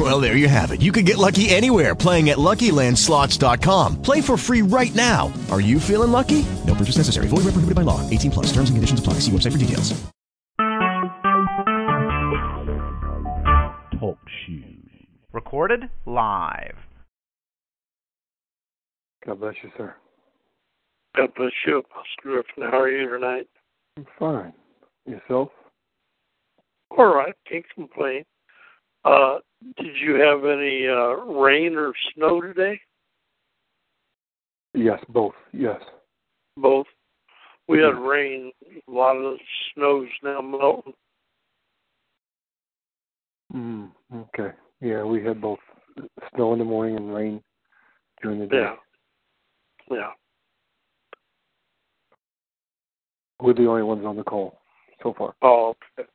Well, there you have it. You can get lucky anywhere playing at LuckyLandSlots.com. Play for free right now. Are you feeling lucky? No purchase necessary. Void where prohibited by law. 18 plus. Terms and conditions apply. See website for details. Talk shoes. Recorded live. God bless you, sir. God bless you, Apostle Griffin. How are you tonight? I'm fine. Yourself? All right, can't complain. Uh, did you have any uh, rain or snow today? Yes, both. Yes. Both. We had Yeah. rain. A lot of the snow's now melting. Mm, okay. Yeah, we had both snow in the morning and rain during the day. Yeah. Yeah. We're the only ones on the call so far. Oh, okay.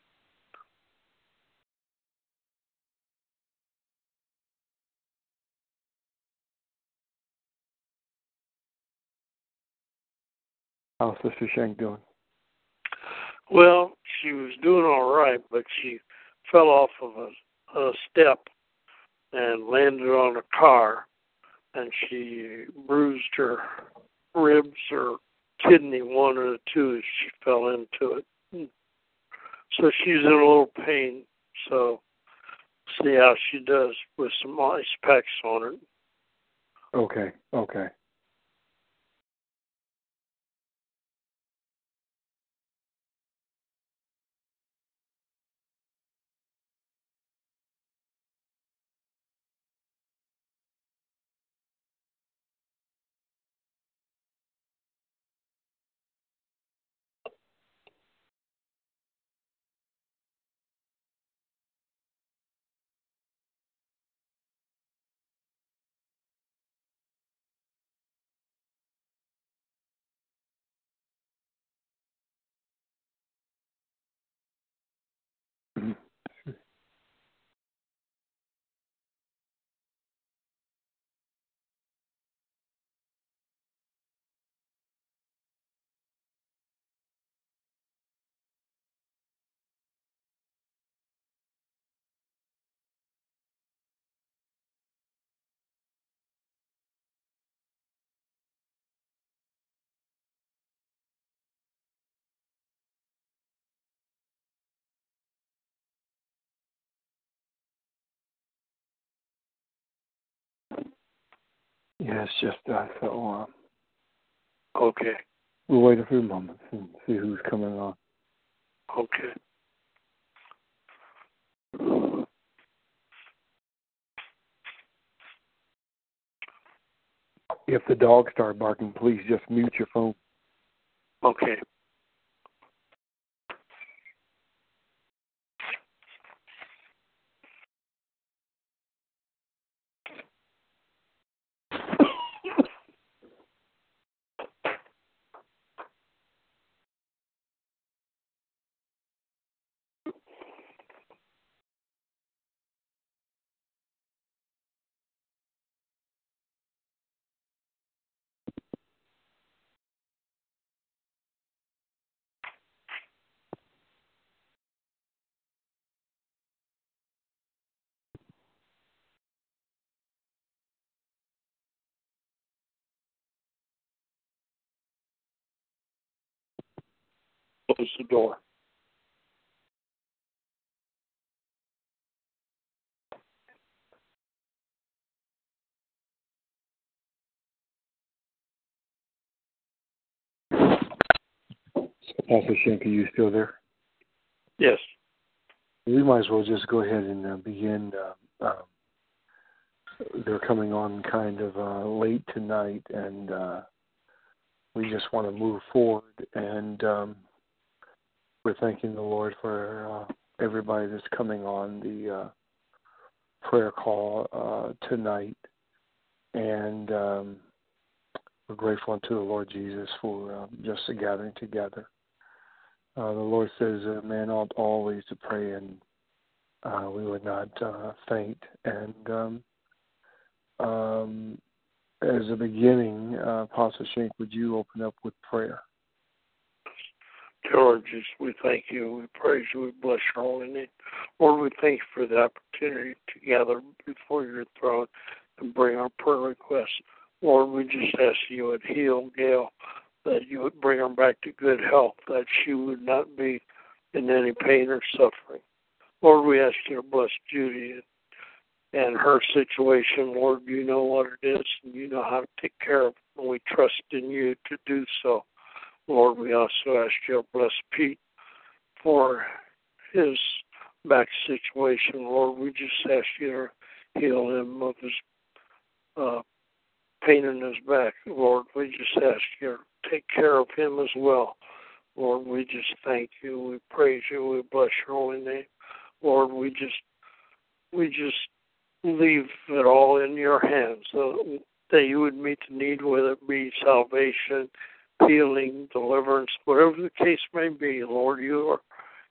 How's Sister Shank doing? Well, she was doing all right, but she fell off of a, a step and landed on a car, and she bruised her ribs or kidney, one or the two, as she fell into it. So she's in a little pain. So see how she does with some ice packs on her. Okay. Okay. Yeah, it's just uh, so uh, Okay. we'll wait a few moments and see who's coming on. Okay. If the dogs start barking, please just mute your phone. Okay. Close the door. Pastor Shank, are you still there? Yes. We might as well just go ahead and uh, begin. Uh, um, they're coming on kind of uh, late tonight, and uh, we just want to move forward. And um, we're thanking the Lord for uh, everybody that's coming on the uh, prayer call uh, tonight. And um, we're grateful unto the Lord Jesus for uh, just the gathering together. Uh, the Lord says a man ought always to pray and uh, we would not faint. And um, um, as a beginning, Apostle Shank, would you open up with prayer? Lord, we thank you, we praise you, we bless your holy name. Lord, we thank you for the opportunity to gather before your throne and bring our prayer requests. Lord, we just ask you would heal Gail, that you would bring her back to good health, that she would not be in any pain or suffering. Lord, we ask you to bless Judy and her situation. Lord, you know what it is, and you know how to take care of it, and we trust in you to do so. Lord, we also ask you to bless Pete for his back situation. Lord, we just ask you to heal him of his uh, pain in his back. Lord, we just ask you to take care of him as well. Lord, we just thank you. We praise you. We bless your holy name. Lord, we just we just leave it all in your hands so that you would meet the need, whether it be salvation, healing, deliverance, whatever the case may be. Lord, you are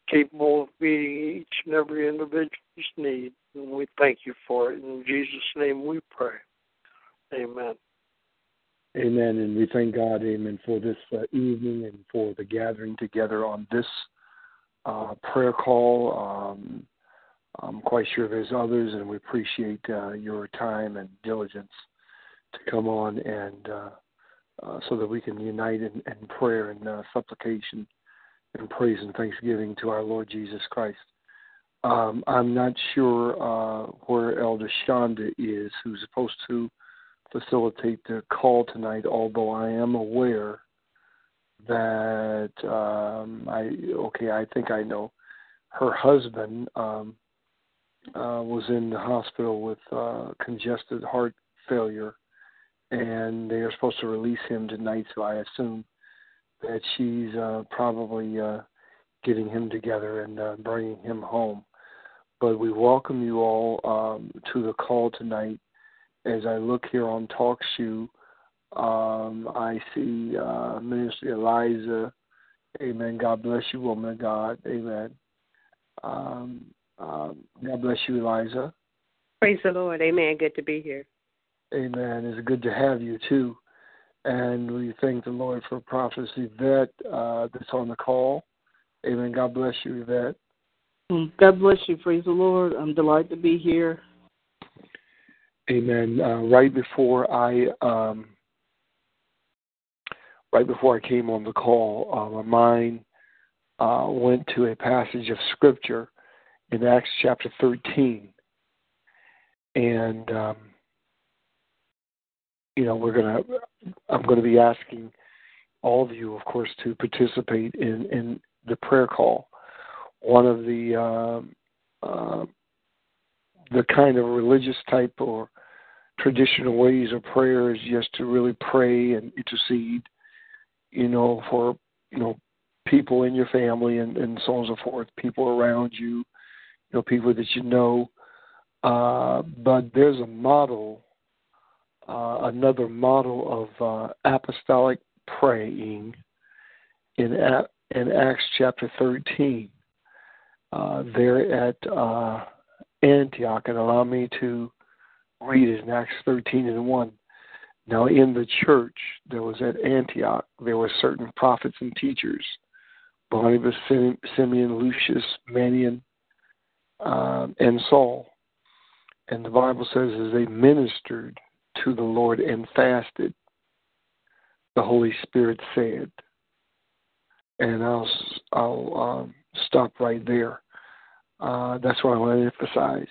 capable of meeting each and every individual's need, and we thank you for it. In Jesus' name we pray. Amen. Amen. And we thank God, amen, for this uh, evening and for the gathering together on this uh, prayer call. Um, I'm quite sure there's others, and we appreciate uh, your time and diligence to come on and uh, so that we can unite in, in prayer and uh, supplication and praise and thanksgiving to our Lord Jesus Christ. Um, I'm not sure uh, where Elder Shonda is, who's supposed to facilitate the call tonight, although I am aware that um, I okay, I think I know her husband um, uh, was in the hospital with uh, congested heart failure, and they are supposed to release him tonight. So I assume that she's uh, probably uh, getting him together and uh, bringing him home. But we welcome you all um, to the call tonight. As I look here on TalkShoe, um, I see uh, Ministry Eliza. Amen. God bless you, woman of God. Amen. Um, um, God bless you, Eliza. Praise the Lord. Amen. Good to be here. Amen. It's good to have you too. And we thank the Lord for Prophet Yvette uh, that's on the call. Amen. God bless you, Yvette. Mm, God bless you. Praise the Lord. I'm delighted to be here. Amen. Uh, right before I um, right before I came on the call, uh, my mind uh, went to a passage of Scripture in Acts chapter 13. And, um, you know, we're to, I'm going to be asking all of you, of course, to participate in, in the prayer call. One of the, uh, uh, the kind of religious type or traditional ways of prayer is just to really pray and intercede, you know, for, you know, people in your family and, and so on and so forth, people around you, you know, people that you know. Uh, but there's a model, uh, another model of uh, apostolic praying in in Acts chapter 13. Uh, there at uh, Antioch, and allow me to read it in Acts 13 and 1. Now, in the church, there was at Antioch, there were certain prophets and teachers Barnabas, Simeon, Lucius, Manaen, um, and Saul. And the Bible says, as they ministered to the Lord and fasted, the Holy Spirit said, and I'll I'll um, stop right there. Uh, that's what I want to emphasize.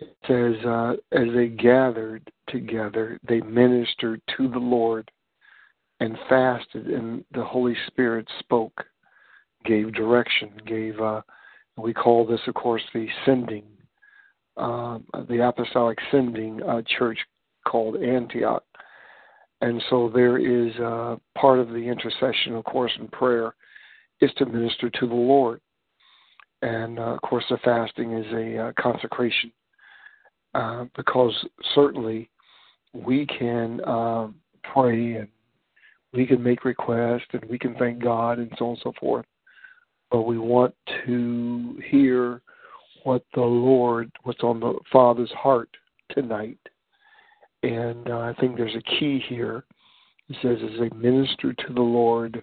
It says, uh, as they gathered together, they ministered to the Lord and fasted, and the Holy Spirit spoke, gave direction, gave uh, we call this, of course, the sending, uh, the apostolic sending uh, church called Antioch. And so there is uh, part of the intercession, of course, in prayer is to minister to the Lord. And uh, of course, the fasting is a uh, consecration uh, because certainly we can um, pray and we can make requests and we can thank God and so on and so forth. but we want to hear what the Lord, what's on the Father's heart tonight. And uh, I think there's a key here. It says, as they minister to the Lord,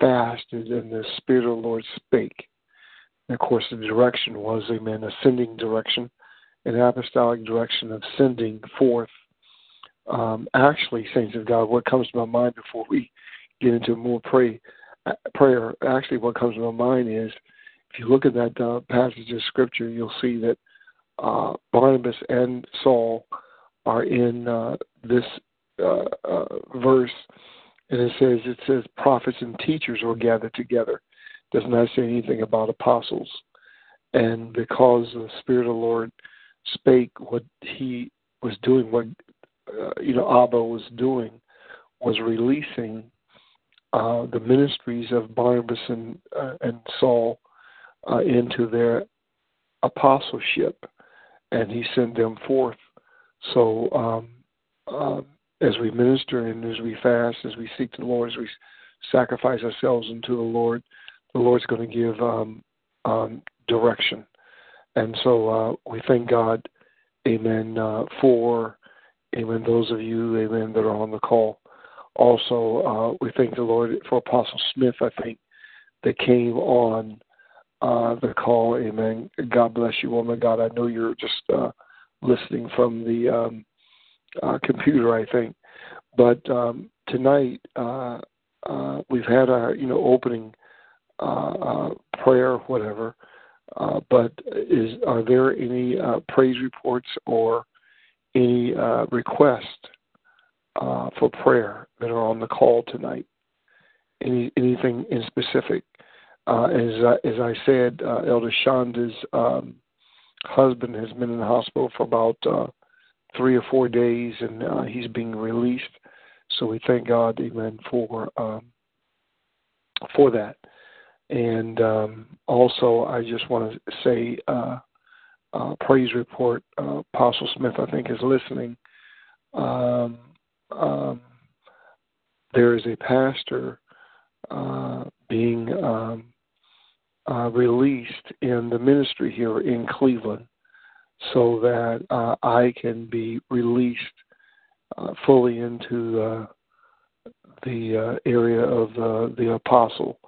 fasted, and the Spirit of the Lord spake. And of course, the direction was, amen, ascending direction, an apostolic direction of sending forth. Um, actually, saints of God, what comes to my mind before we get into more pray, uh, prayer, actually, what comes to my mind is if you look at that uh, passage of Scripture, you'll see that uh, Barnabas and Saul are in uh, this uh, uh, verse, and it says it says prophets and teachers were gathered together. Does not say anything about apostles, and because the Spirit of the Lord spake what he was doing, what uh, you know Abba was doing, was releasing uh, the ministries of Barnabas and uh, and Saul into their apostleship, and he sent them forth so um, uh, as we minister and as we fast, as we seek the Lord, as we sacrifice ourselves unto the Lord, the Lord's going to give um, um, direction. And so uh, we thank God, Amen, uh, for Amen. Those of you, Amen, that are on the call. Also, uh, we thank the Lord for Apostle Smith. I think that came on uh, the call. Amen. God bless you, woman. God, I know you're just uh, listening from the um, uh, computer, I think. But um, tonight uh, uh, we've had our you know opening uh, uh, prayer, whatever. Uh, but is are there any praise reports or any requests for prayer that are on the call tonight? Any anything in specific? as as I said, Elder Shonda's um, husband has been in the hospital for about uh, three or four days, and uh, he's being released. So we thank God, Amen, for um, for that. And um, also, I just want to say, uh, uh, praise report. Uh, Apostle Smith, I think, is listening. Um, um, there is a pastor uh, being um, uh, released in the ministry here in Cleveland so that uh, I can be released uh, fully into uh, the uh, area of uh, the apostle.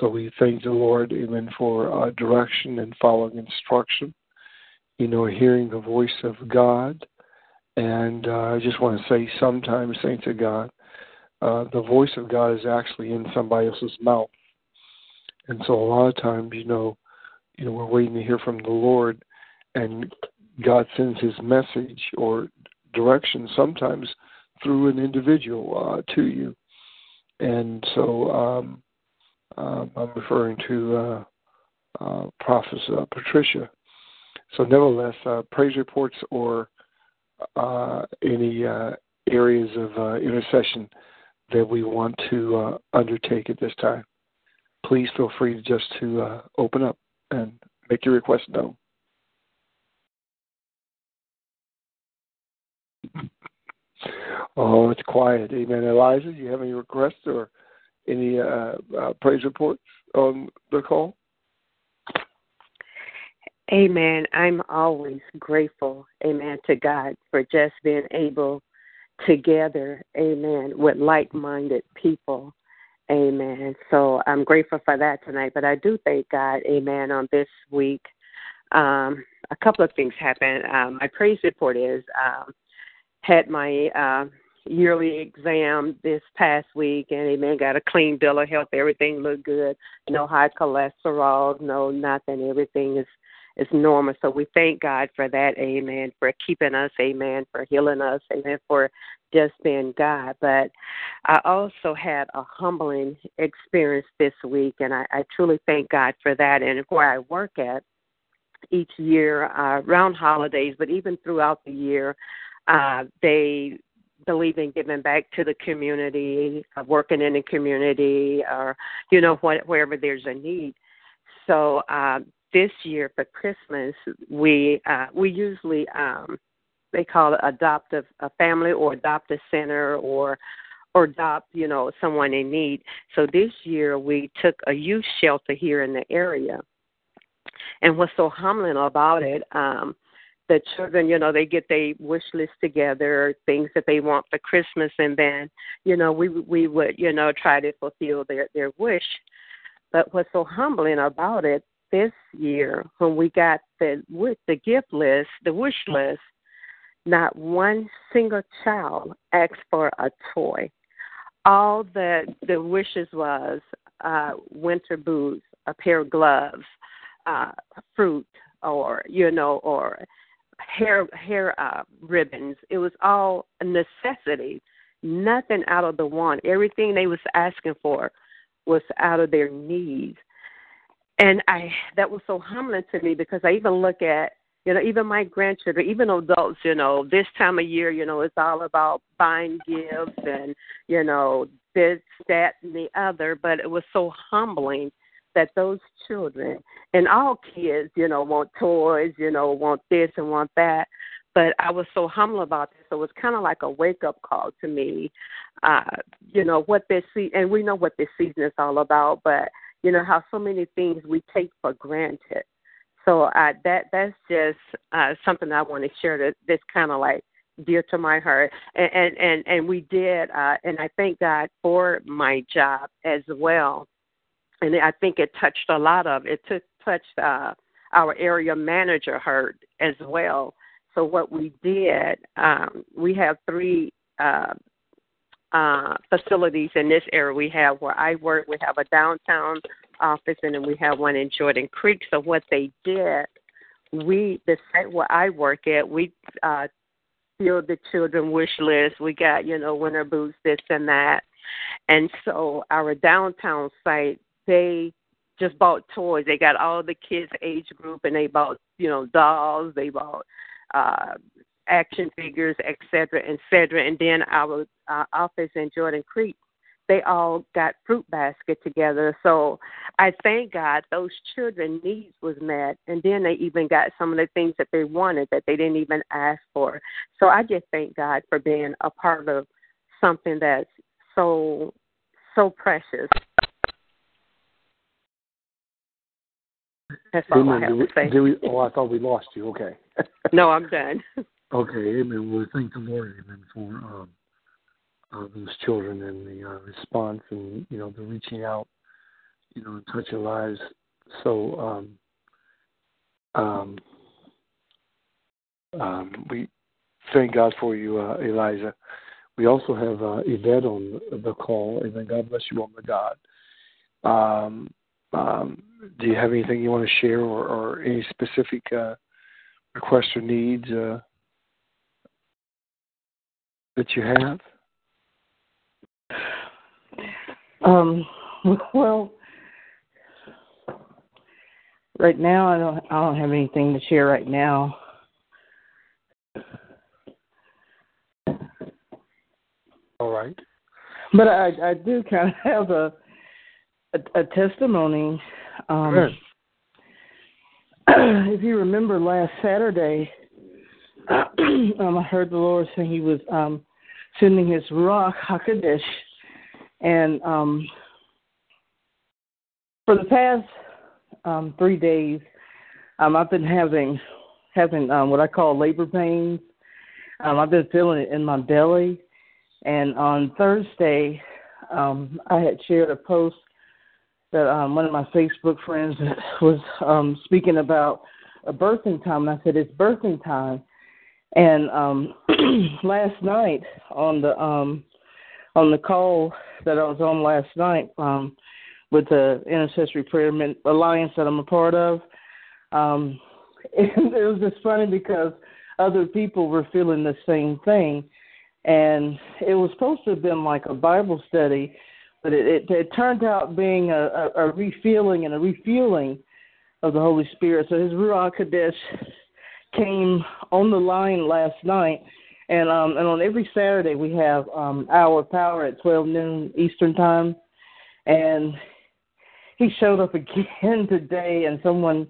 So we thank the Lord, amen, for direction and following instruction, you know, hearing the voice of God. And I just want to say sometimes, saints of God, the voice of God is actually in somebody else's mouth and so a lot of times, you know, you know, we're waiting to hear from the Lord, and God sends His message or direction sometimes through an individual uh, to you. And so um, um, I'm referring to uh, uh, Prophet uh, Patricia. So, nevertheless, uh, praise reports or uh, any areas of intercession that we want to undertake at this time please feel free just to uh, open up and make your request known. Oh, it's quiet. Amen. Eliza, do you have any requests or any uh, uh, praise reports on the call? Amen. I'm always grateful, amen, to God for just being able together, amen, with like minded people Amen. So I'm grateful for that tonight. But I do thank God, amen, on this week. Um, a couple of things happened. Um, my praise report is um, had my uh, yearly exam this past week, and amen, got a clean bill of health. Everything looked good. No high cholesterol, no nothing. Everything is is normal. So we thank God for that, amen, for keeping us, amen, for healing us, amen, for just being God. But I also had a humbling experience this week, and I, I truly thank God for that. And where I work at each year, uh, around holidays, but even throughout the year, uh, they believe in giving back to the community, uh, working in the community, or you know, what, wherever there's a need. So uh, this year for Christmas, we uh, we usually um, they call it adoptive a family or adoptive center or or adopt, you know, someone in need. So this year we took a youth shelter here in the area. And what's so humbling about it, um, the children, you know, they get their wish list together, things that they want for Christmas, and then, you know, we we would, you know, try to fulfill their their wish. But what's so humbling about it this year, when we got the with the gift list, the wish list, not one single child asked for a toy. All the the wishes was uh, winter boots, a pair of gloves, uh, fruit, or you know, or hair hair uh, ribbons. It was all a necessity. Nothing out of the want. Everything they was asking for was out of their needs. And I that was so humbling to me because I even look at you know, even my grandchildren, even adults, you know, this time of year, you know, it's all about buying gifts and, you know, this, that, and the other. But it was so humbling that those children and all kids, you know, want toys, you know, want this and want that. But I was so humble about this. So it was kind of like a wake up call to me. Uh, you know, what this season, and we know what this season is all about, but, you know, how so many things we take for granted. So uh, that that's just uh, something I want to share that that's kind of like dear to my heart. And and and, we did, uh, and I thank God for my job as well and I think it touched a lot of it. Took, touched uh, our area manager heart as well. So what we did, um, we have three uh, uh, facilities in this area. We have where I work. We have a downtown office, and then we have one in Jordan Creek. So what they did, we the site where I work at, we uh, filled the children wish list. We got you know winter boots, this and that. And so our downtown site, they just bought toys. They got all the kids age group and they bought, you know, dolls, they bought uh action figures, et cetera, et cetera. And then our uh, office in Jordan Creek, they all got fruit basket together. So I thank God those children needs was met and then they even got some of the things that they wanted that they didn't even ask for. So I just thank God for being a part of something that's so so precious That's all amen. I have to say. We, oh, I thought we lost you. Okay. no, I'm done. okay, amen. Well, thank the Lord, amen, for um, uh, those children and the uh, response and, you know, the reaching out, you know, and touching lives. So, um, um, um, we thank God for you, uh, Eliza. We also have uh, Yvette on the call. Amen. God bless you, woman of God. Um, um, do you have anything you want to share or, or any specific uh, requests or needs uh, that you have? Um, well, right now I don't I don't have anything to share right now. All right. But I I do kind of have a a, a testimony. Um, if you remember last Saturday, um, I heard the Lord say He was um, sending His Ruach Hakodesh, and um, for the past um, three days, um, I've been having having um, what I call labor pains. Um, I've been feeling it in my belly, and on Thursday, um, I had shared a post that um, one of my Facebook friends was um, speaking about a birthing time, and I said it's birthing time. And um, last night on the um, on the call that I was on last night um, with the Intercessory Prayer Alliance that I'm a part of, um, and it was just funny because other people were feeling the same thing, and it was supposed to have been like a Bible study but it, it, it turned out being a, a, a refilling and a refueling of the Holy Spirit. So his Ruach Kadesh came on the line last night, and um, and on every Saturday we have um, our power at 12 noon Eastern time, and he showed up again today, and someone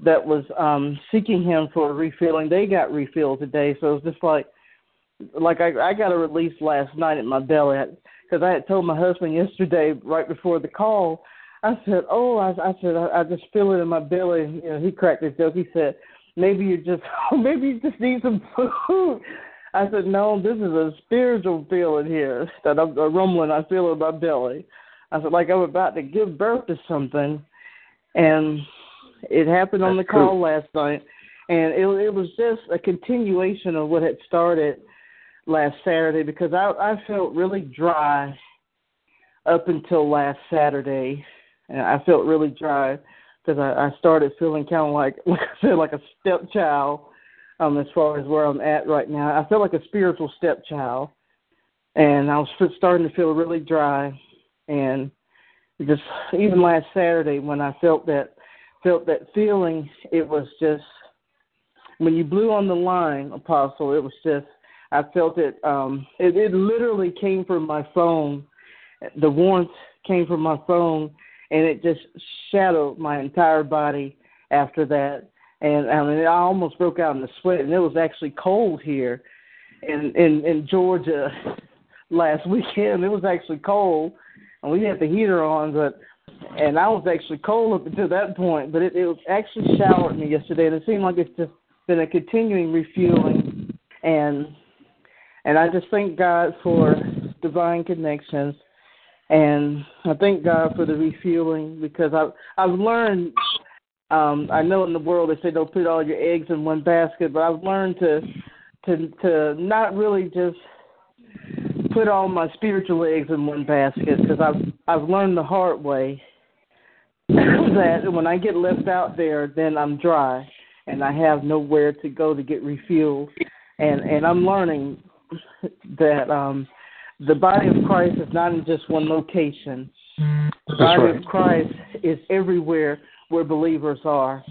that was um, seeking him for a refilling, they got refilled today. So it was just like like I, I got a release last night at my belly. because I had told my husband yesterday, right before the call, I said, "Oh, I, I said I, I just feel it in my belly." You know, he cracked his joke. He said, "Maybe you just, oh, maybe you just need some food." I said, "No, this is a spiritual feeling here that I'm a rumbling I feel in my belly." I said, "Like I'm about to give birth to something," and it happened on the call last night, and it it was just a continuation of what had started last Saturday because I I felt really dry up until last Saturday and I felt really dry because I, I started feeling kind of like, like I said, like a stepchild. Um, as far as where I'm at right now, I feel like a spiritual stepchild, and I was starting to feel really dry, and just even last Saturday when I felt that felt that feeling, it was just when you blew on the line, Apostle. It was just I felt it. Um, it, it literally came from my phone. The warmth came from my phone, and it just shadowed my entire body after that. And I mean, I almost broke out in a sweat, and it was actually cold here in in in Georgia last weekend. It was actually cold, and we had the heater on, but and I was actually cold up until that point. But it, it actually showered me yesterday, and it seemed like it's just been a continuing refueling, and and I just thank God for divine connections and I thank God for the refueling because I've I've learned. Um, I know in the world they say don't put all your eggs in one basket, but I've learned to to to not really just put all my spiritual eggs in one basket because I've I've learned the hard way that when I get left out there, then I'm dry and I have nowhere to go to get refueled, and and I'm learning that um the body of Christ is not in just one location. The body right. of Christ is everywhere where believers are.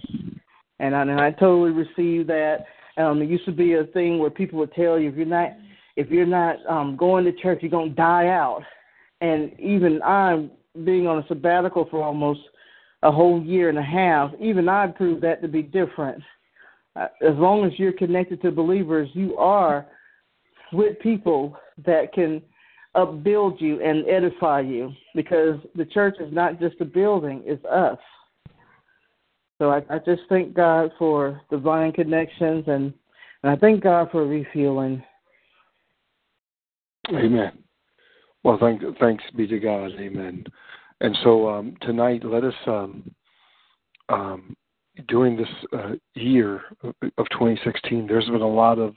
And I, and I totally receive that. Um, it used to be a thing where people would tell you if you're not if you're not um, going to church, you're gonna die out. And even I'm being on a sabbatical for almost a whole year and a half. Even I proved that to be different. Uh, as long as you're connected to believers, you are with people that can upbuild you and edify you because the church is not just a building, it's us. So I, I just thank God for divine connections and, and I thank God for refueling. Amen. Well, thank, thanks be to God. Amen. And so um, tonight, let us, um, um, during this uh, year of 2016, there's been a lot of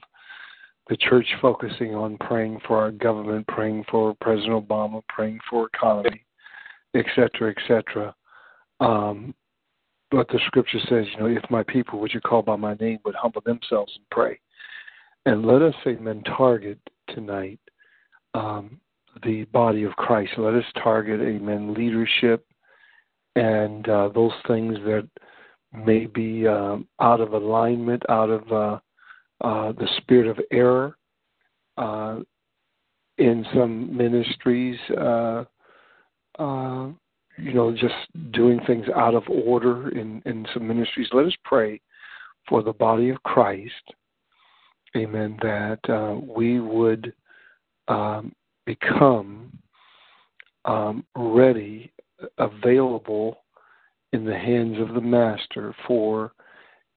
the church focusing on praying for our government, praying for President Obama, praying for economy, et cetera, et cetera. Um, but the scripture says, you know, if my people, which are called by my name, would humble themselves and pray. And let us, amen, target tonight um, the body of Christ. Let us target, amen, leadership and uh, those things that may be um, out of alignment, out of uh, uh, the spirit of error uh, in some ministries, uh, uh, you know, just doing things out of order in, in some ministries. Let us pray for the body of Christ, amen, that uh, we would um, become um, ready, available in the hands of the Master for,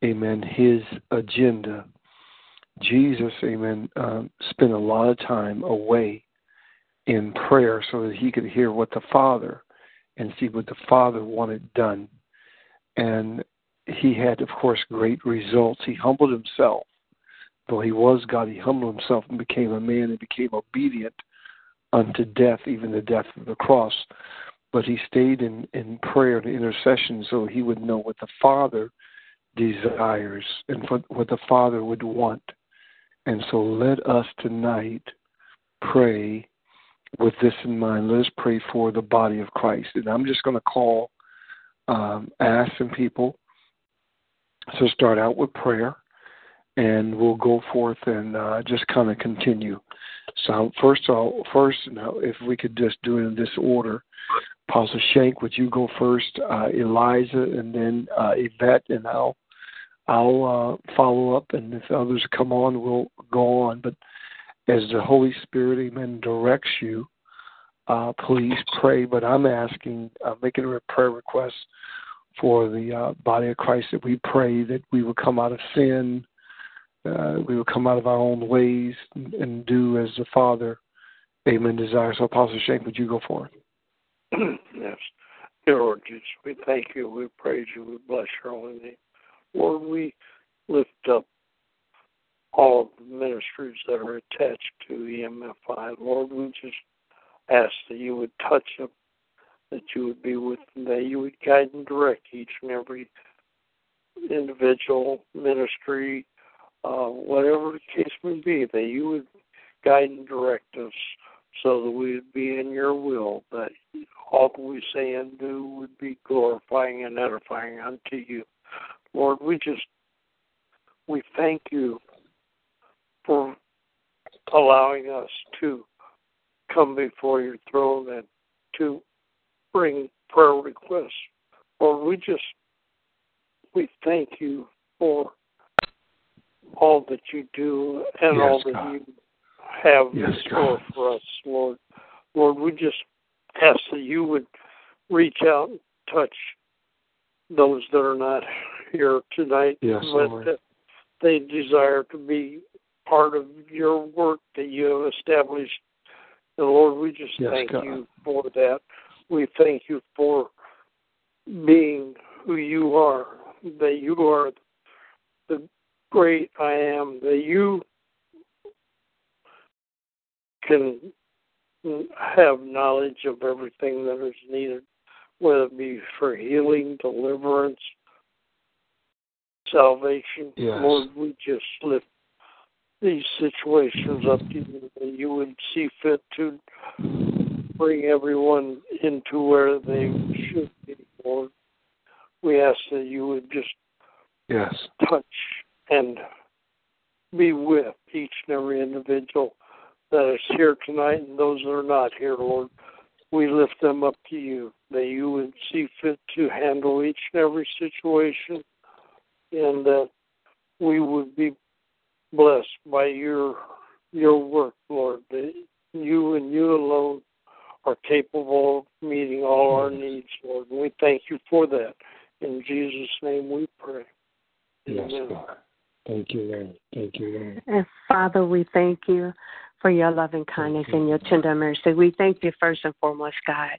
amen, his agenda Jesus, amen, um, spent a lot of time away in prayer so that he could hear what the Father and see what the Father wanted done. And he had, of course, great results. He humbled himself. Though he was God, he humbled himself and became a man and became obedient unto death, even the death of the cross. But he stayed in, in prayer and intercession so he would know what the Father desires and what, what the Father would want. And so let us tonight pray with this in mind. Let us pray for the body of Christ. And I'm just going to call, um, ask some people to start out with prayer, and we'll go forth and uh, just kind of continue. So first, all, first, now, if we could just do it in this order, Apostle Shank, would you go first? Uh, Eliza, and then uh, Yvette, and I'll I'll uh, follow up, and if others come on, we'll go on. But as the Holy Spirit, Amen, directs you, uh, please pray. But I'm asking, making a prayer request for the uh, body of Christ that we pray that we will come out of sin, uh, we will come out of our own ways and, and do as the Father, Amen, desires. So, Apostle Shane, would you go forward? yes. Dear Lord Jesus, we thank you, we praise you, we bless your holy name. Lord, we lift up all of the ministries that are attached to EMFI. Lord, we just ask that you would touch them, that you would be with them, that you would guide and direct each and every individual ministry, uh, whatever the case may be, that you would guide and direct us so that we would be in your will, that all that we say and do would be glorifying and edifying unto you. Lord, we just we thank you for allowing us to come before your throne and to bring prayer requests. Lord, we just we thank you for all that you do and yes, all that God. you have yes, in store God. for us, Lord. Lord, we just ask that you would reach out and touch those that are not here tonight, Yes, that they desire to be part of your work that you have established. And Lord, we just Yes, thank God. you for that. We thank you for being who you are, that you are the great I am, that you can have knowledge of everything that is needed, whether it be for healing, deliverance, salvation. Yes. Lord, we just lift these situations up to you, that you would see fit to bring everyone into where they should be, Lord. We ask that you would just Yes. touch and be with each and every individual that is here tonight and those that are not here, Lord. We lift them up to you, that you would see fit to handle each and every situation and that we would be blessed by your your work, Lord, that you and you alone are capable of meeting all our needs, Lord. And we thank you for that. In Jesus' name we pray. Yes, Amen. God. Thank you, Lord. Thank you, Lord. And Father, we thank you for your loving kindness and your tender mercy. We thank you first and foremost, God,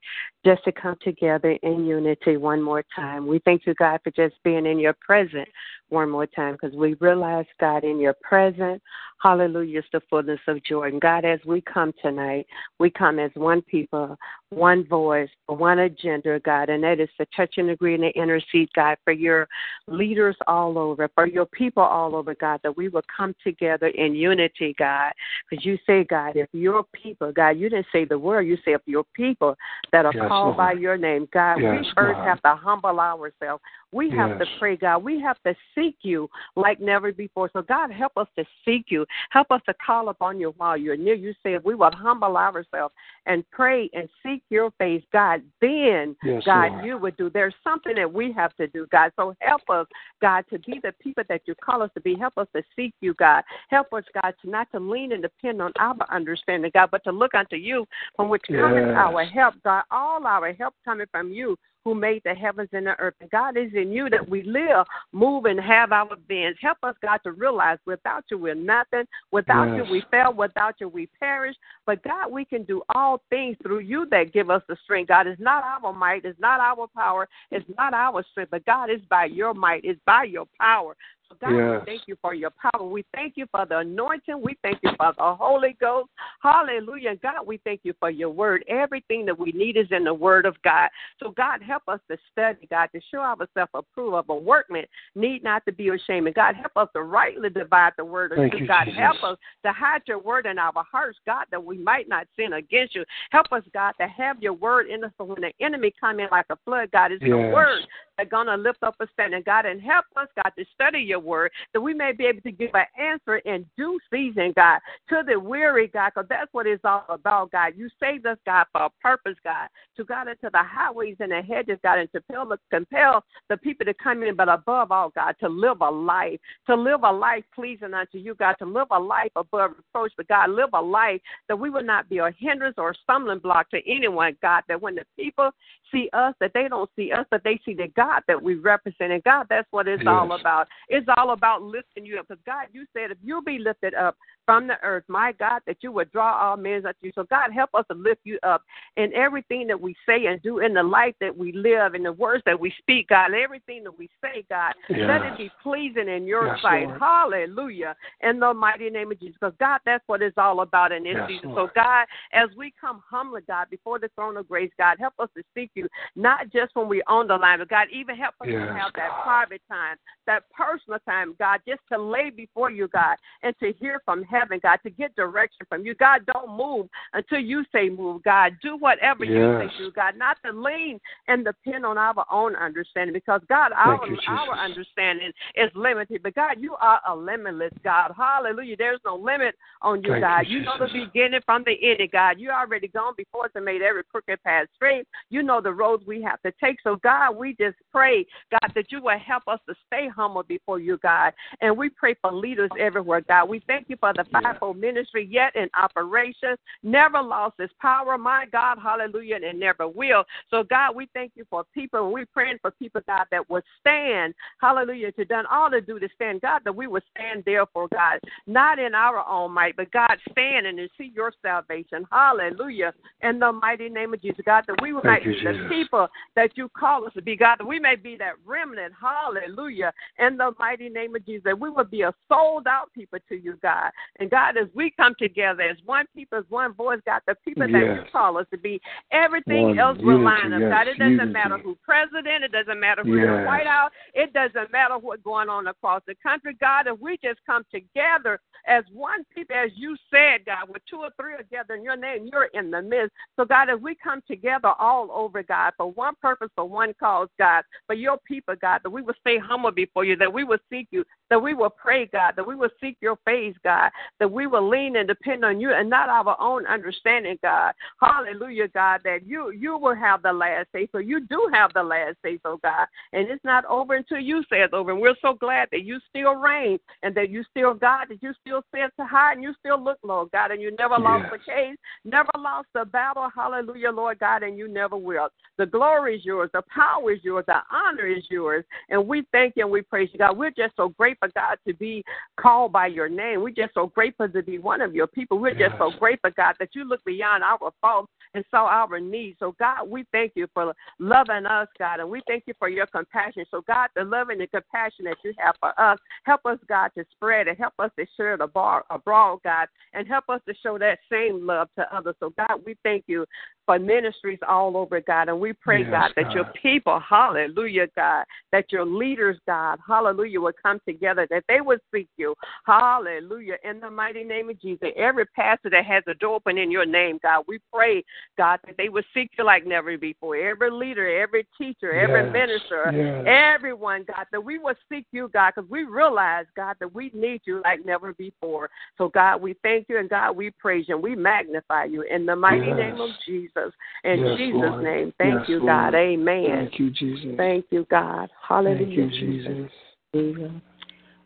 just to come together in unity one more time. We thank you, God, for just being in your presence one more time because we realize, God, in your presence, hallelujah, is the fullness of joy. And God, as we come tonight, we come as one people, one voice, one agenda, God, and that is to touch and agree and intercede, God, for your leaders all over, for your people all over, God, that we will come together in unity, God. Because you say, God, if your people, God, you didn't say the word, you say if your people that are called by your name, God, Yes, we first God. have to humble ourselves. We have to pray, God. We have to seek you like never before. So, God, help us to seek you. Help us to call upon you while you're near. You say if we will humble ourselves and pray and seek your face, God, then, Yes, God, Lord. you would do. There's something that we have to do, God. So help us, God, to be the people that you call us to be. Help us to seek you, God. Help us, God, to not to lean and depend on our understanding, God, but to look unto you from which cometh Yes. our help, God. All our help coming from you who made the heavens and the earth. And God is in you that we live, move, and have our beings. Help us, God, to realize without you we're nothing. Without Yes. you we fail. Without you we perish. But God, we can do all things through you that give us the strength. God, it's not our might, it's not our power, it's not our strength, but God is by your might, it's by your power. God, Yes. we thank you for your power. We thank you for the anointing. We thank you for the Holy Ghost. Hallelujah. God, we thank you for your word. Everything that we need is in the word of God. So God, help us to study, God, to show ourselves approved of a workman, need not to be ashamed. And God, help us to rightly divide the word of Thank truth. you, God, Jesus. help us to hide your word in our hearts, God, that we might not sin against you. Help us, God, to have your word in us so when the enemy come in like a flood, God, it's your Yes. word that's going to lift up a standing, God, and help us, God, to study your your word, that we may be able to give an answer in due season, God, to the weary, God, because that's what it's all about, God. You saved us, God, for a purpose, God, to God into the highways and the hedges, God, and to compel, compel the people to come in, but above all, God, to live a life, to live a life pleasing unto you, God, to live a life above reproach, but God, live a life that we will not be a hindrance or a stumbling block to anyone, God, that when the people see us, that they don't see us, but they see the God that we represent. And God, that's what it's yes. all about. It's all about lifting you up. Because God, you said if you'll be lifted up, from the earth, my God, that you would draw all men unto you. So, God, help us to lift you up in everything that we say and do, in the life that we live, in the words that we speak, God, everything that we say, God, yes. let it be pleasing in your yes, sight. Lord. Hallelujah. In the mighty name of Jesus. Because, God, that's what it's all about in this yes, season. Lord. So, God, as we come humbly, God, before the throne of grace, God, help us to seek you, not just when we're on the line, but, God, even help us to have that private time, that personal time, God, just to lay before you, God, and to hear from heaven, God, to get direction from you. God, don't move until you say move, God. Do whatever yes. you say do, God, not to lean and depend on our own understanding because, God, our, you, our understanding is limited. But, God, you are a limitless God. Hallelujah. There's no limit on you, Thank God. You, you know the beginning from the end, God. You already gone before us and made every crooked path straight. You know the roads we have to take. So, God, we just pray, God, that you will help us to stay humble before you, God. And we pray for leaders everywhere, God. We thank you for the fivefold ministry yet in operation, never lost its power, my God, hallelujah, and never will. So, God, we thank you for people, and we're praying for people, God, that would stand, hallelujah, to done all to do to stand, God, that we would stand there for God, not in our own might, but God, stand and see your salvation, hallelujah, in the mighty name of Jesus, God, that we would be Jesus. the people that you call us to be, God, that we may be that remnant, hallelujah, in the mighty name of Jesus, that we would be a sold out people to you, God. And God, as we come together as one people, as one voice, God, the people yes. that you call us to be, everything one else will line up, yes. God. It doesn't unity. matter who president, it doesn't matter who yes. the White House, it doesn't matter what's going on across the country, God. If we just come together as one people, as you said, God, with two or three together in your name, you're in the midst. So, God, if we come together all over, God, for one purpose, for one cause, God, for your people, God, that we will stay humble before you, that we will seek you, that we will pray, God, that we will seek your face, God, that we will lean and depend on you and not our own understanding, God. Hallelujah, God, that you you will have the last say. So you do have the last say, so God. And it's not over until you say it's over. And we're so glad that you still reign and that you still God, that you still stand to high and you still look low, God, and you never lost the case, never lost the battle. Hallelujah, Lord God, and you never will. The glory is yours, the power is yours, the honor is yours. And we thank you and we praise you, God. We're just so grateful, God, to be called by your name. We're just so grateful to be one of your people. We're yes. just so grateful, God, that you look beyond our faults and saw our needs. So, God, we thank you for loving us, God, and we thank you for your compassion. So, God, the love and the compassion that you have for us, help us, God, to spread it. Help us to share it abroad, God, and help us to show that same love to others. So, God, we thank you for ministries all over, God. And we pray, yes, God, that your people, hallelujah, God, that your leaders, God, hallelujah, will come together, that they would seek you, hallelujah, in the mighty name of Jesus. Every pastor that has a door open in your name, God, we pray, God, that they would seek you like never before. Every leader, every teacher, every yes, minister, yes. everyone, God, that we would seek you, God, because we realize, God, that we need you like never before. So, God, we thank you, and God, we praise you, and we magnify you in the mighty yes. name of Jesus. In Jesus' Lord. name. Thank you, Lord. God. Amen. Thank you, Jesus. Thank you, God. Hallelujah. Thank you, Jesus. Hallelujah.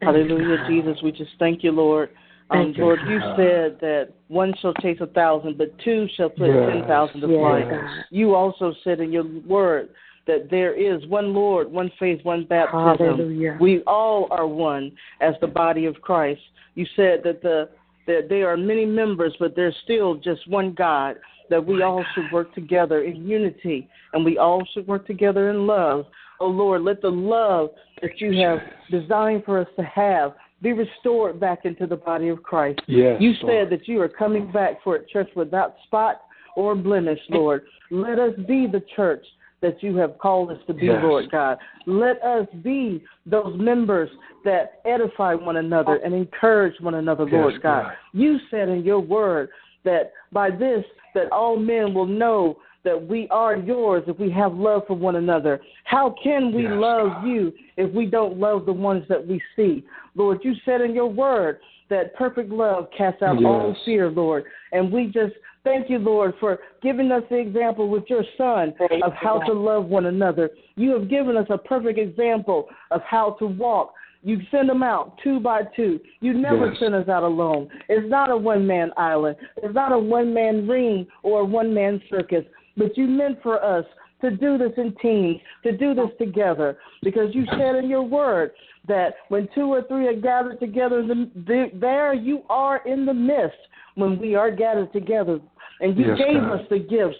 Hallelujah, Jesus. We just thank you, Lord. Um, Lord, you said that one shall chase a thousand, but two shall put Yes, ten thousand to flight. God. You also said in your word that there is one Lord, one faith, one baptism. Hallelujah. We all are one as the body of Christ. You said that the that there are many members, but there's still just one God. That we all should work together in unity, and we all should work together in love. Oh Lord, let the love that you have designed for us to have be restored back into the body of Christ. Yes, You Lord. said that you are coming back for a church without spot or blemish, Lord. Let us be the church that you have called us to be, Yes. Lord God. Let us be those members that edify one another and encourage one another, Yes, Lord God. God. You said in your word that by this that all men will know that we are yours if we have love for one another. How can we Yes, love God. you if we don't love the ones that we see? Lord, you said in your word that perfect love casts out all fear, Lord. And we just thank you, Lord, for giving us the example with your son of how to love one another. You have given us a perfect example of how to walk. You send them out two by two. You never Yes. send us out alone. It's not a one man island. It's not a one man ring or a one man circus. But you meant for us to do this in teams, to do this together, because you said in your word that when two or three are gathered together, there you are in the midst when we are gathered together. And you Yes, gave God. us the gifts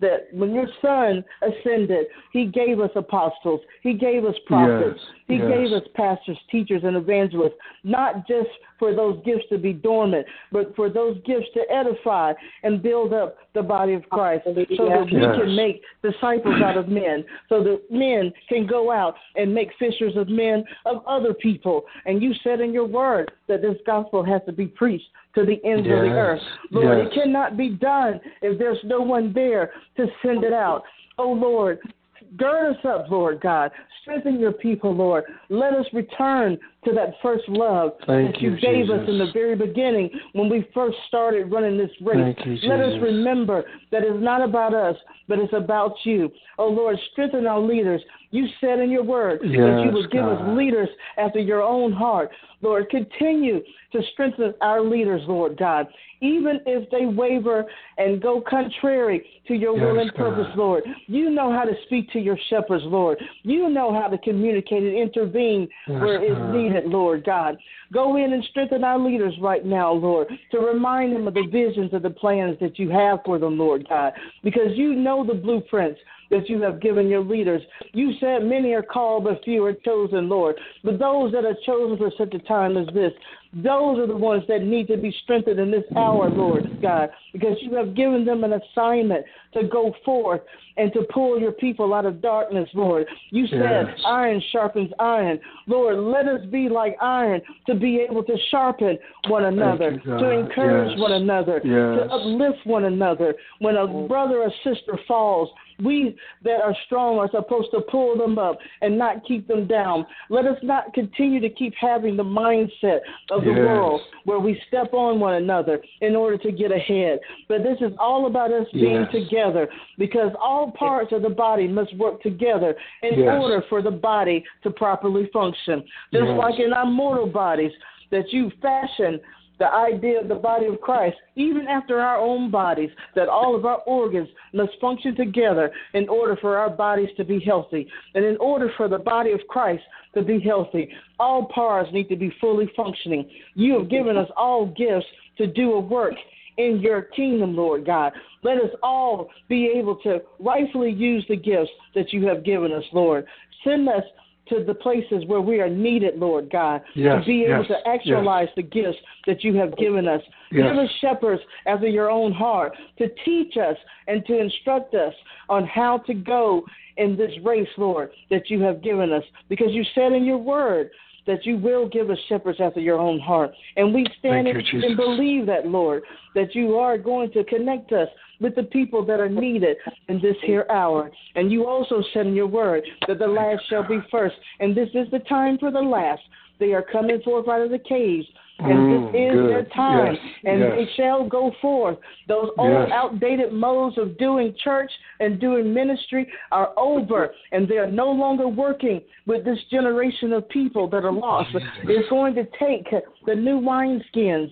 that when your son ascended, he gave us apostles, he gave us prophets, Yes, he yes. gave us pastors, teachers, and evangelists, not just for those gifts to be dormant, but for those gifts to edify and build up the body of Christ so that we Yes. can make disciples out of men, so that men can go out and make fishers of men of other people. And you said in your word that this gospel has to be preached to the ends of the earth. Lord, yes. it cannot be done if there's no one there to send it out. Oh, Lord, gird us up, Lord God. Strengthen your people, Lord. Let us return to that first love Thank that you, you, gave us in the very beginning when we first started running this race. You, Let us remember that it's not about us, but it's about you. Oh, Lord, strengthen our leaders. You said in your word that you Yes, would give us leaders after your own heart. Lord, continue to strengthen our leaders, Lord God, even if they waver and go contrary to your will Yes, and purpose, God. Lord. You know how to speak to your shepherds, Lord. You know how to communicate and intervene Yes, where it's Lord God. Go in and strengthen our leaders right now, Lord, to remind them of the visions of the plans that you have for them, Lord God, because you know the blueprints that you have given your leaders. You said many are called, but few are chosen, Lord. But those that are chosen for such a time as this, those are the ones that need to be strengthened in this hour, Lord God, because you have given them an assignment to go forth and to pull your people out of darkness, Lord. You said Yes. iron sharpens iron. Lord, let us be like iron to be able to sharpen one another, you, to encourage Yes. one another, Yes. to uplift one another. When a oh. brother or sister falls, we that are strong are supposed to pull them up and not keep them down. Let us not continue to keep having the mindset of the Yes. world where we step on one another in order to get ahead. But this is all about us being Yes. together because all parts of the body must work together in Yes. order for the body to properly function. Just like in our mortal bodies that you fashion the idea of the body of Christ, even after our own bodies, that all of our organs must function together in order for our bodies to be healthy. And in order for the body of Christ to be healthy, all parts need to be fully functioning. You have given us all gifts to do a work in your kingdom, Lord God. Let us all be able to rightfully use the gifts that you have given us, Lord. Send us to the places where we are needed, Lord God, Yes, to be able yes, to actualize the gifts that you have given us. Yes. Give us shepherds after your own heart to teach us and to instruct us on how to go in this race, Lord, that you have given us. Because you said in your word that you will give us shepherds after your own heart. And we stand you, and believe that, Lord, that you are going to connect us with the people that are needed in this here hour. And you also said in your word that the last shall be first. And this is the time for the last. They are coming forth out of the caves. And Mm, this is good. their time. Yes, And yes. they shall go forth. Those old, Yes. outdated modes of doing church and doing ministry are over. And they are no longer working with this generation of people that are lost. It's going to take the new wineskins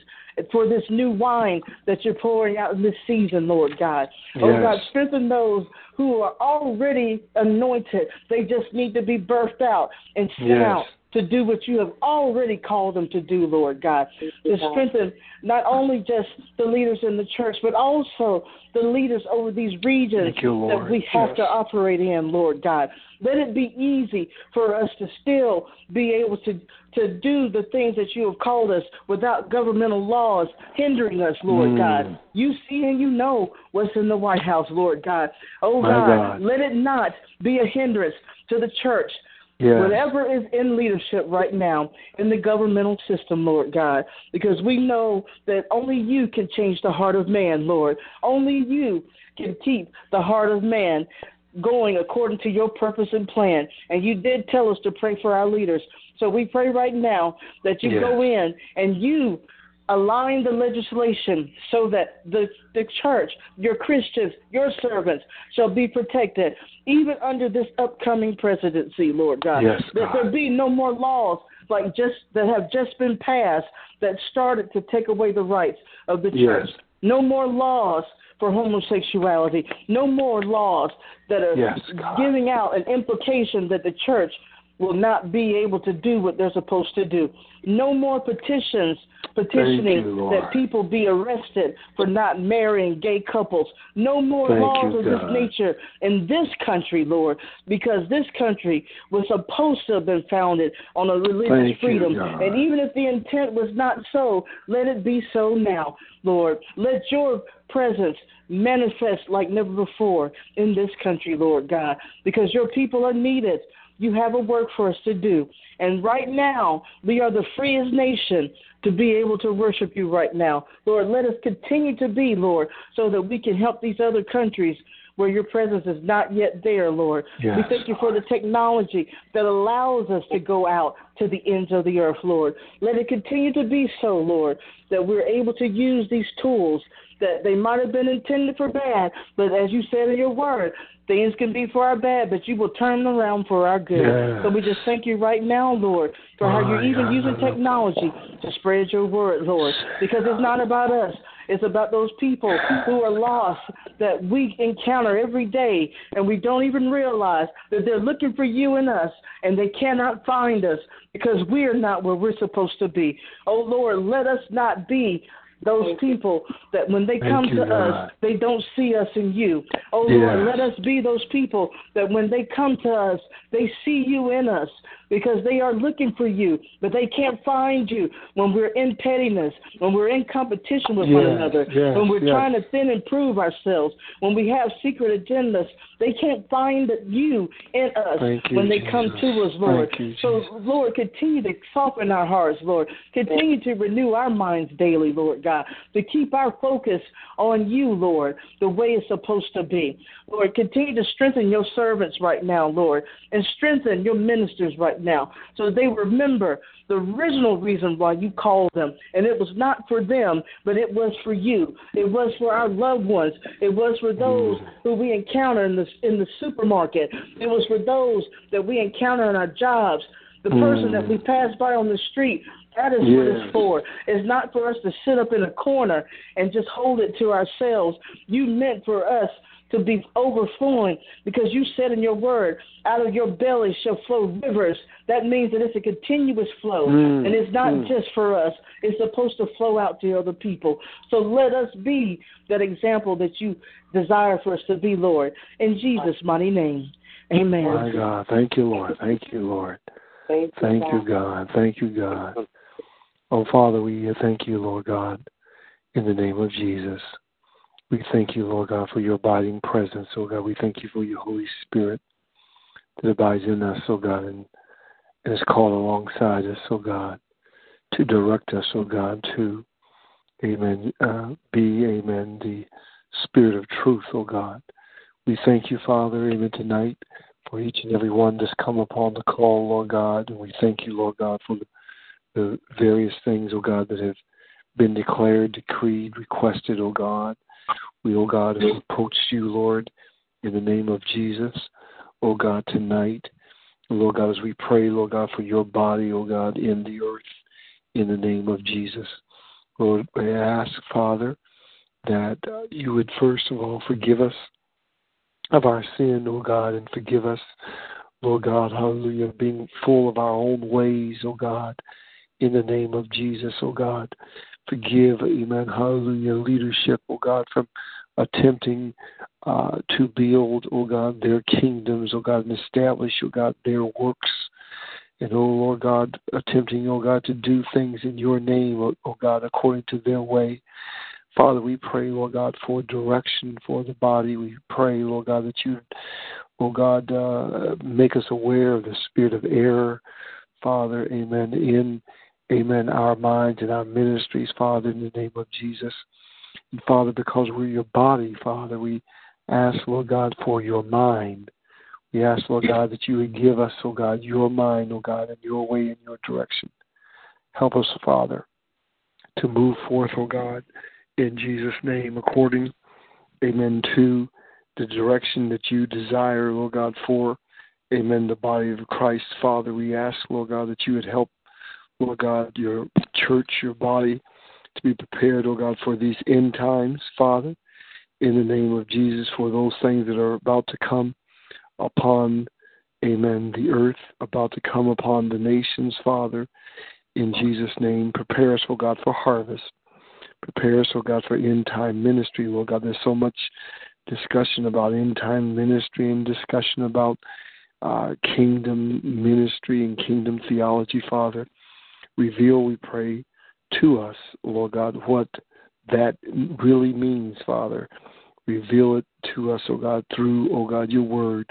for this new wine that you're pouring out in this season, Lord God. Oh God, strengthen those who are already anointed. They just need to be birthed out and sent Yes. out to do what you have already called them to do, Lord God. To strengthen not only just the leaders in the church, but also the leaders over these regions you, that we have Yes. to operate in, Lord God. Let it be easy for us to still be able to to do the things that you have called us without governmental laws hindering us, Lord Mm. God. You see and you know what's in the White House, Lord God. Oh God, God. let it not be a hindrance to the church Yes. Whatever is in leadership right now in the governmental system, Lord God, because we know that only you can change the heart of man, Lord. Only you can keep the heart of man going according to your purpose and plan. And you did tell us to pray for our leaders. So we pray right now that you Yes. go in and you align the legislation so that the the church, your Christians, your servants shall be protected, even under this upcoming presidency, Lord God. Yes, that there be no more laws like just that have just been passed that started to take away the rights of the church. Yes. No more laws for homosexuality. No more laws that are Yes, giving out an implication that the church will not be able to do what they're supposed to do. No more petitions petitioning you, that people be arrested for not marrying gay couples. No more Thank laws you, of this nature in this country, Lord, because this country was supposed to have been founded on a religious Thank freedom. God. and even if the intent was not so, let it be so now, Lord. Let your presence manifest like never before in this country, Lord God, because your people are needed. You have a work for us to do. And right now, we are the freest nation to be able to worship you right now. Lord, let us continue to be, Lord, so that we can help these other countries where your presence is not yet there, Lord. Yes, we thank you for the technology that allows us to go out to the ends of the earth, Lord. Let it continue to be so, Lord, that we're able to use these tools that they might have been intended for bad, but as you said in your word, things can be for our bad, but you will turn them around for our good. So we just thank you right now, Lord, for how you're My even God. using technology to spread your word, Lord, because it's not about us. It's about those people who are lost that we encounter every day, and we don't even realize that they're looking for you and us, and they cannot find us because we are not where we're supposed to be. Oh, Lord, let us not be those people that when they Thank come you, to God. us, they don't see us in you. Oh, Yes. Lord, let us be those people that when they come to us, they see you in us because they are looking for you, but they can't find you when we're in pettiness, when we're in competition with one another, yes, when we're yes. trying to thin and prove ourselves, when we have secret agendas. They can't find you in us Thank you, when they come to us, Lord. You, so, Lord, continue to soften our hearts, Lord. Continue to renew our minds daily, Lord God, to keep our focus on you, Lord, the way it's supposed to be. Lord, continue to strengthen your servants right now, Lord, and strengthen your ministers right now so they remember the original reason why you called them. And it was not for them, but it was for you. It was for our loved ones. It was for those mm. who we encounter in the, in the supermarket. It was for those that we encounter in our jobs. The person that mm. we pass by on the street, that is what it's for. It's not for us to sit up in a corner and just hold it to ourselves. You meant for us to be overflowing because you said in your word, out of your belly shall flow rivers. That means that it's a continuous flow. Mm, and it's not mm. just for us, it's supposed to flow out to other people. So let us be that example that you desire for us to be, Lord. In Jesus' mighty name. Amen. My God. Thank you, Lord. Thank you, Lord. Thank you, God. Thank you, God. Oh, Father, we thank you, Lord God, in the name of Jesus. We thank you, Lord God, for your abiding presence, oh God. We thank you for your Holy Spirit that abides in us, oh God, and, and is called alongside us, oh God, to direct us, oh God, to, amen, uh, be, amen, the Spirit of truth, oh God. We thank you, Father, amen, tonight for each and every one that's come upon the call, Lord God. And we thank you, Lord God, for the, the various things, oh God, that have been declared, decreed, requested, oh God. We, oh God, have approached you, Lord, in the name of Jesus, oh God, tonight. Lord God, as we pray, Lord God, for your body, oh God, in the earth, in the name of Jesus. Lord, I ask, Father, that you would first of all forgive us of our sin, oh God, and forgive us, Lord God, hallelujah, being full of our own ways, oh God, in the name of Jesus, oh God. Forgive, amen, hallelujah, leadership, oh God, from attempting uh, to build, oh God, their kingdoms, oh God, and establish, oh God, their works. And, oh Lord God, attempting, oh God, to do things in your name, oh, oh God, according to their way. Father, we pray, Lord God, for direction for the body. We pray, Lord God, that you, oh God, uh, make us aware of the spirit of error, Father, amen, in, amen, our minds and our ministries, Father, in the name of Jesus. And Father, because we're your body, Father, we ask, Lord God, for your mind. We ask, Lord God, that you would give us, oh God, your mind, oh God, and your way and your direction. Help us, Father, to move forth, oh God, in Jesus' name, according, amen, to the direction that you desire, Lord God, for, amen, the body of Christ. Father, we ask, Lord God, that you would help, Lord God, your church, your body, to be prepared, oh God, for these end times, Father, in the name of Jesus, for those things that are about to come upon, amen, the earth, about to come upon the nations, Father, in Jesus' name. Prepare us, oh God, for harvest. Prepare us, oh God, for end time ministry, Lord God. There's so much discussion about end time ministry and discussion about uh, kingdom ministry and kingdom theology, Father. Reveal, we pray, to us, Lord God, what that really means, Father. Reveal it to us, O oh God, through, O oh God, your word,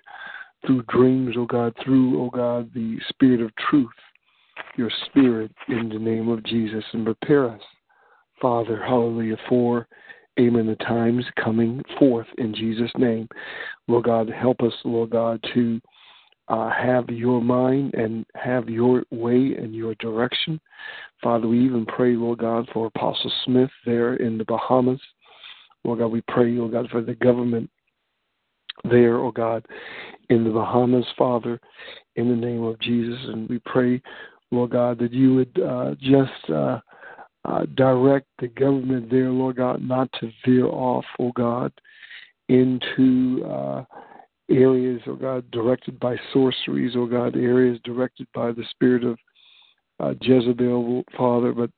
through dreams, O oh God, through, O God, the spirit of truth, your spirit in the name of Jesus, and prepare us, Father, hallelujah, for, amen, the times coming forth in Jesus' name. Lord God, help us, Lord God, to uh, have your mind and have your way and your direction. Father, we even pray, Lord God, for Apostle Smith there in the Bahamas. Lord God, we pray, Lord God, for the government there, oh God, in the Bahamas, Father, in the name of Jesus. And we pray, Lord God, that you would uh, just uh, uh, direct the government there, Lord God, not to veer off, oh God, into uh, areas, oh God, directed by sorceries, oh God, areas directed by the spirit of uh, Jezebel, Father, but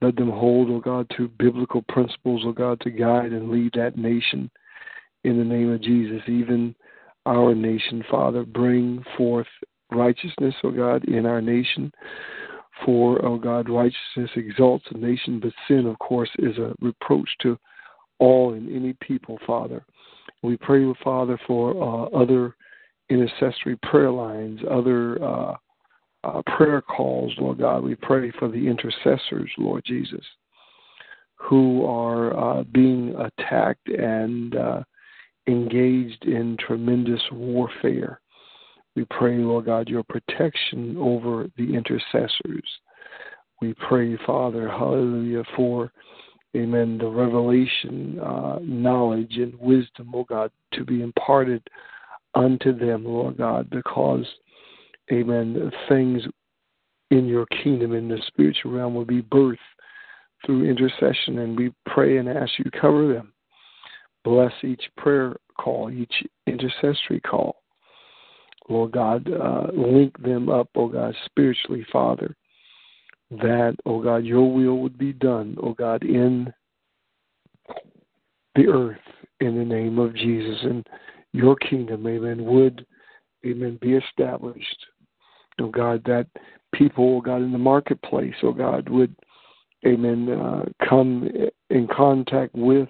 let them hold, oh God, to biblical principles, oh God, to guide and lead that nation in the name of Jesus. Even our nation, Father, bring forth righteousness, oh God, in our nation. For, oh God, righteousness exalts a nation, but sin, of course, is a reproach to all and any people, Father. We pray, Father, for uh, other intercessory prayer lines, other uh, uh, prayer calls, Lord God. We pray for the intercessors, Lord Jesus, who are uh, being attacked and uh, engaged in tremendous warfare. We pray, Lord God, your protection over the intercessors. We pray, Father, hallelujah, for amen, the revelation, uh, knowledge, and wisdom, oh God, to be imparted unto them, Lord God, because, amen, things in your kingdom, in the spiritual realm, will be birthed through intercession, and we pray and ask you to cover them. Bless each prayer call, each intercessory call. Lord God, uh, link them up, oh God, spiritually, Father that, oh God, your will would be done, oh God, in the earth in the name of Jesus. And your kingdom, amen, would, amen, be established. Oh God, that people, oh God, in the marketplace, oh God, would, amen, uh, come in contact with,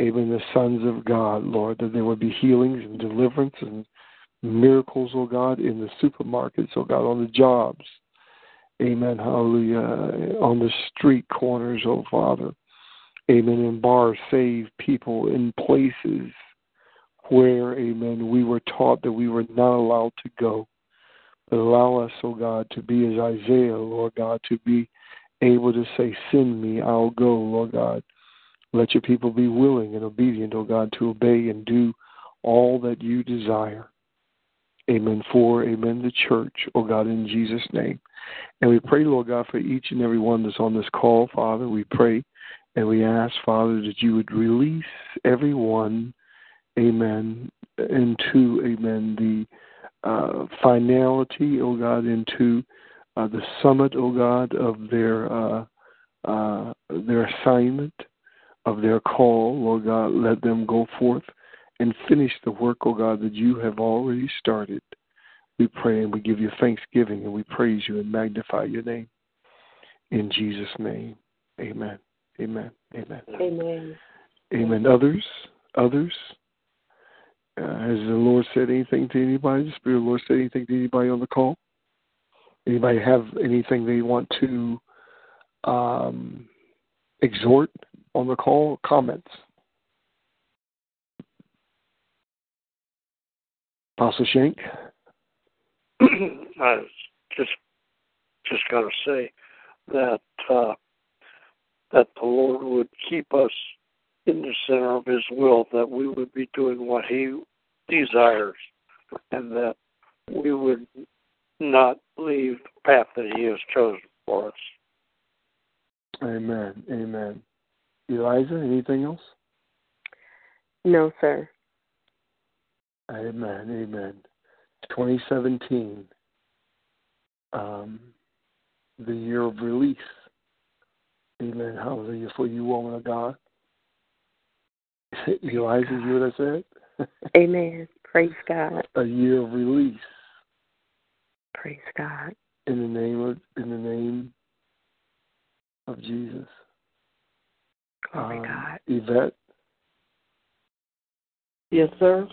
amen, the sons of God, Lord, that there would be healings and deliverance and miracles, oh God, in the supermarkets, oh God, on the jobs Amen. Hallelujah. On the street corners, oh Father. Amen. In bars, save people in places where, amen, we were taught that we were not allowed to go. But allow us, oh God, to be as Isaiah, Lord God, to be able to say, Send me, I'll go, Lord God. Let your people be willing and obedient, oh God, to obey and do all that you desire. Amen. For, amen, the church, oh God, in Jesus' name. And we pray, Lord God, for each and every one that's on this call, Father. We pray and we ask, Father, that you would release everyone, amen, into, amen, the uh, finality, oh God, into uh, the summit, oh God, of their uh, uh, their assignment, of their call, Lord God. Let them go forth and finish the work, oh God, that you have already started. We pray and we give you thanksgiving and we praise you and magnify your name. In Jesus' name, amen. Amen. Amen. Amen. Amen. Others? Others? Uh, has the Lord said anything to anybody? The Spirit of the Lord said anything to anybody on the call? Anybody have anything they want to um, exhort on the call? Comments? Apostle Shank? I just just going to say that uh, that the Lord would keep us in the center of His will, that we would be doing what He desires, and that we would not leave the path that He has chosen for us. Amen. Amen. Eliza, anything else? No, sir. Amen. Amen. 2017, um, the year of release. Amen. Hallelujah for you, woman of God. Eliza, you hear what I said? Amen. Praise God. A year of release. Praise God. In the name of in the name of Jesus. Glory um, God. Yvette, Yes, sir.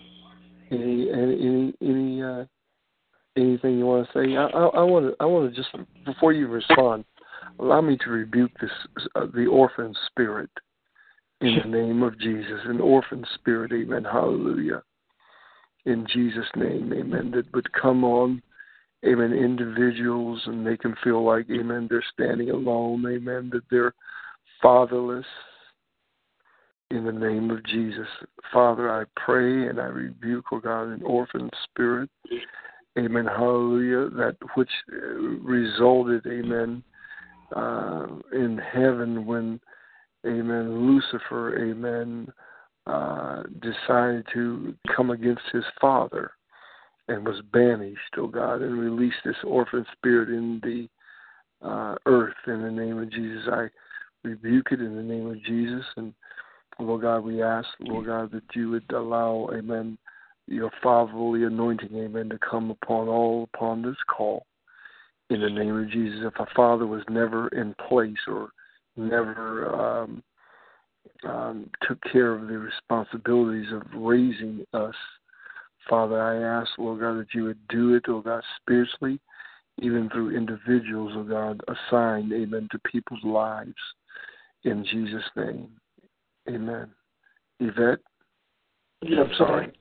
Any any any, uh, anything you want to say? I I want to I want to just before you respond, allow me to rebuke this uh, the orphan spirit in the name of Jesus, an orphan spirit. Amen. Hallelujah. In Jesus' name, Amen. That would come on. Amen. Individuals and make them feel like, Amen, they're standing alone. Amen. That they're fatherless. In the name of Jesus. Father, I pray and I rebuke, oh God, an orphan spirit. Amen. Hallelujah. That which uh, resulted, amen, uh, in heaven when, amen, Lucifer, amen, uh, decided to come against his father and was banished, oh God, and released this orphan spirit in the uh, earth. In the name of Jesus, I rebuke it in the name of Jesus. And Lord God, we ask, Lord God, that you would allow, amen, your fatherly anointing, amen, to come upon all upon this call. In the name of Jesus, if a father was never in place or never um, um, took care of the responsibilities of raising us, Father, I ask, Lord God, that you would do it, Lord God, spiritually, even through individuals, oh God, assigned, amen, to people's lives. In Jesus' name. Amen. Yvette? Yeah, I'm sorry.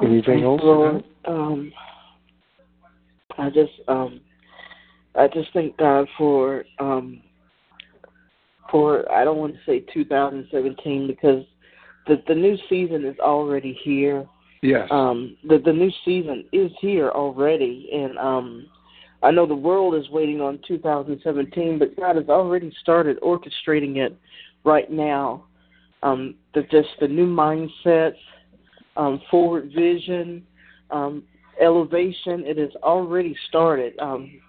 Anything else? Lord, um, I just um, I just thank God for um, for I don't want to say 2017 because the the new season is already here. Yes. Um, the the new season is here already, and um, I know the world is waiting on 2017, but God has already started orchestrating it right now. Um, the just the new mindsets, um, forward vision, um, elevation. It has already started. Um,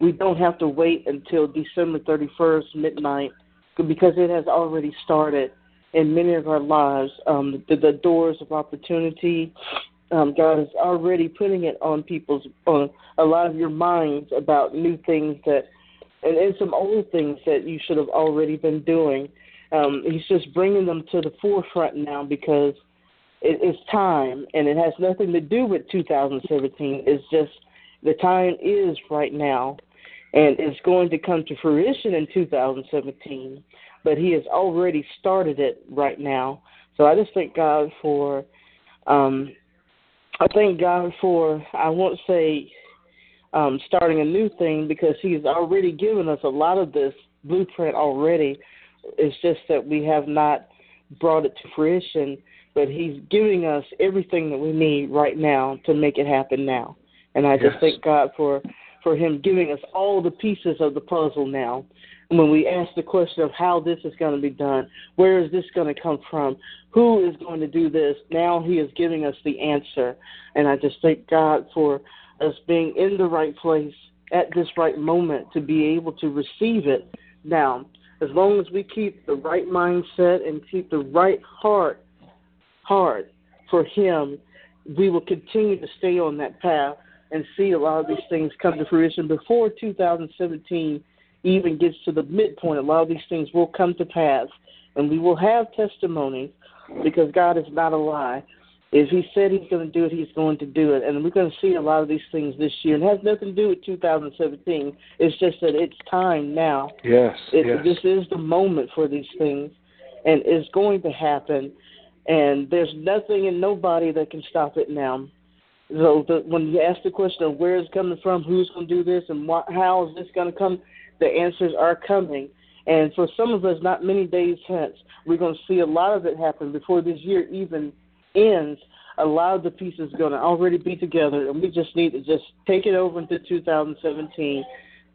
we don't have to wait until December 31st midnight because it has already started in many of our lives. Um, the, the doors of opportunity. Um, God is already putting it on people's on a lot of your minds about new things that and, and some old things that you should have already been doing. Um, he's just bringing them to the forefront now because it, it's time, and it has nothing to do with 2017. It's just the time is right now, and it's going to come to fruition in 2017. But he has already started it right now. So I just thank God for, um, I thank God for, I won't say um, starting a new thing because He's already given us a lot of this blueprint already. It's just that we have not brought it to fruition, but He's giving us everything that we need right now to make it happen now. And I just Yes. thank God for for Him giving us all the pieces of the puzzle now. When we ask the question of how this is going to be done, where is this going to come from, who is going to do this, now He is giving us the answer. And I just thank God for us being in the right place at this right moment to be able to receive it now. As long as we keep the right mindset and keep the right heart hard for Him, we will continue to stay on that path and see a lot of these things come to fruition before 2017 even gets to the midpoint. A lot of these things will come to pass, and we will have testimonies because God is not a lie. If He said He's going to do it, He's going to do it, and we're going to see a lot of these things this year. And it has nothing to do with 2017. It's just that it's time now. Yes, it, yes. This is the moment for these things, and it's going to happen. And there's nothing and nobody that can stop it now. So the, when you ask the question of where it's coming from, who's going to do this, and what, how is this going to come, the answers are coming. And for some of us, not many days hence, we're going to see a lot of it happen before this year even ends. A lot of the pieces are going to already be together, and we just need to just take it over into 2017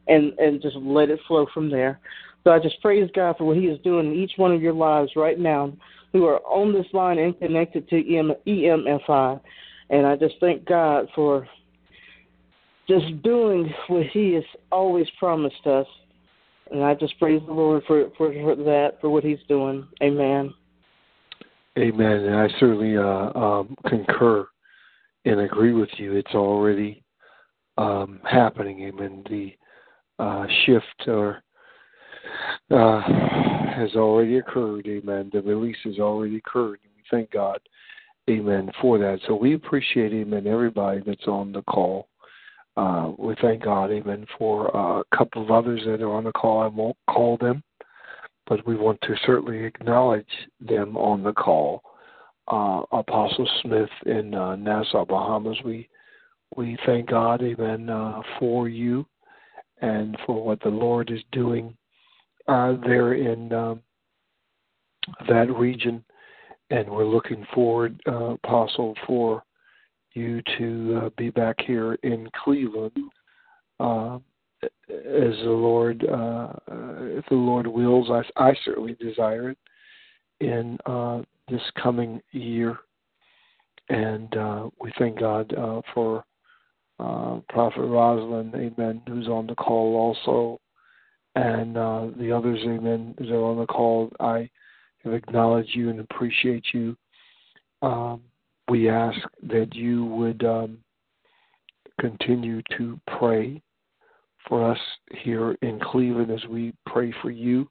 and and just let it flow from there. So I just praise God for what He is doing in each one of your lives right now, who are on this line and connected to EM, EMFI. And I just thank God for just doing what He has always promised us. And I just praise the Lord for, for, for that, for what He's doing. Amen. Amen. And I certainly uh, um, concur and agree with you. It's already um, happening. Amen. The uh, shift or uh, has already occurred. Amen. The release has already occurred. And we thank God. Amen for that. So we appreciate, amen, everybody that's on the call. Uh, we thank God, amen, for uh, a couple of others that are on the call. I won't call them, but we want to certainly acknowledge them on the call. Uh, Apostle Smith in uh, Nassau, Bahamas. We we thank God, amen, uh, for you and for what the Lord is doing uh, there in um, that region and we're looking forward, Apostle, for you to uh, be back here in Cleveland, uh, as the Lord, uh, if the Lord wills. I, I certainly desire it in uh, this coming year, and uh, we thank God for Prophet Rosalind, Amen, who's on the call also, and the others, Amen, that are on the call. I have acknowledged you and appreciate you. Um, we ask that you would um, continue to pray for us here in Cleveland as we pray for you.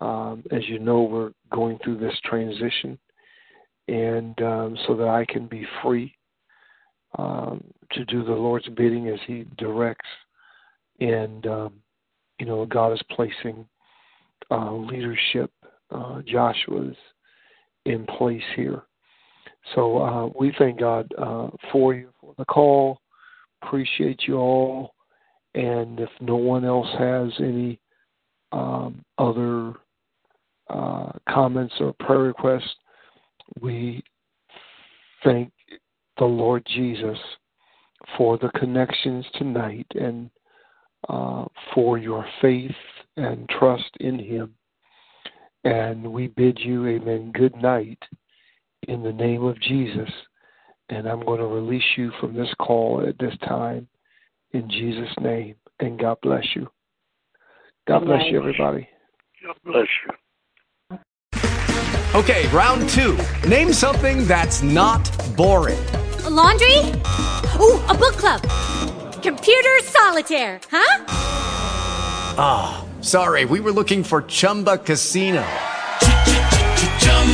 Um, as you know, we're going through this transition, and um, so that I can be free um, to do the Lord's bidding as He directs. And, um, you know, God is placing uh, leadership uh, Joshua's in place here. So uh, we thank God uh, for you for the call. Appreciate you all. And if no one else has any um, other uh, comments or prayer requests, we thank the Lord Jesus for the connections tonight and uh, for your faith and trust in Him. And we bid you, amen, good night in the name of Jesus. And I'm going to release you from this call at this time in Jesus' name. And God bless you. God bless you, everybody. God bless you. Okay, round two. Name something that's not boring. A laundry? Ooh, a book club. Computer solitaire, huh? Ah. Oh. Sorry, we were looking for Chumba Casino.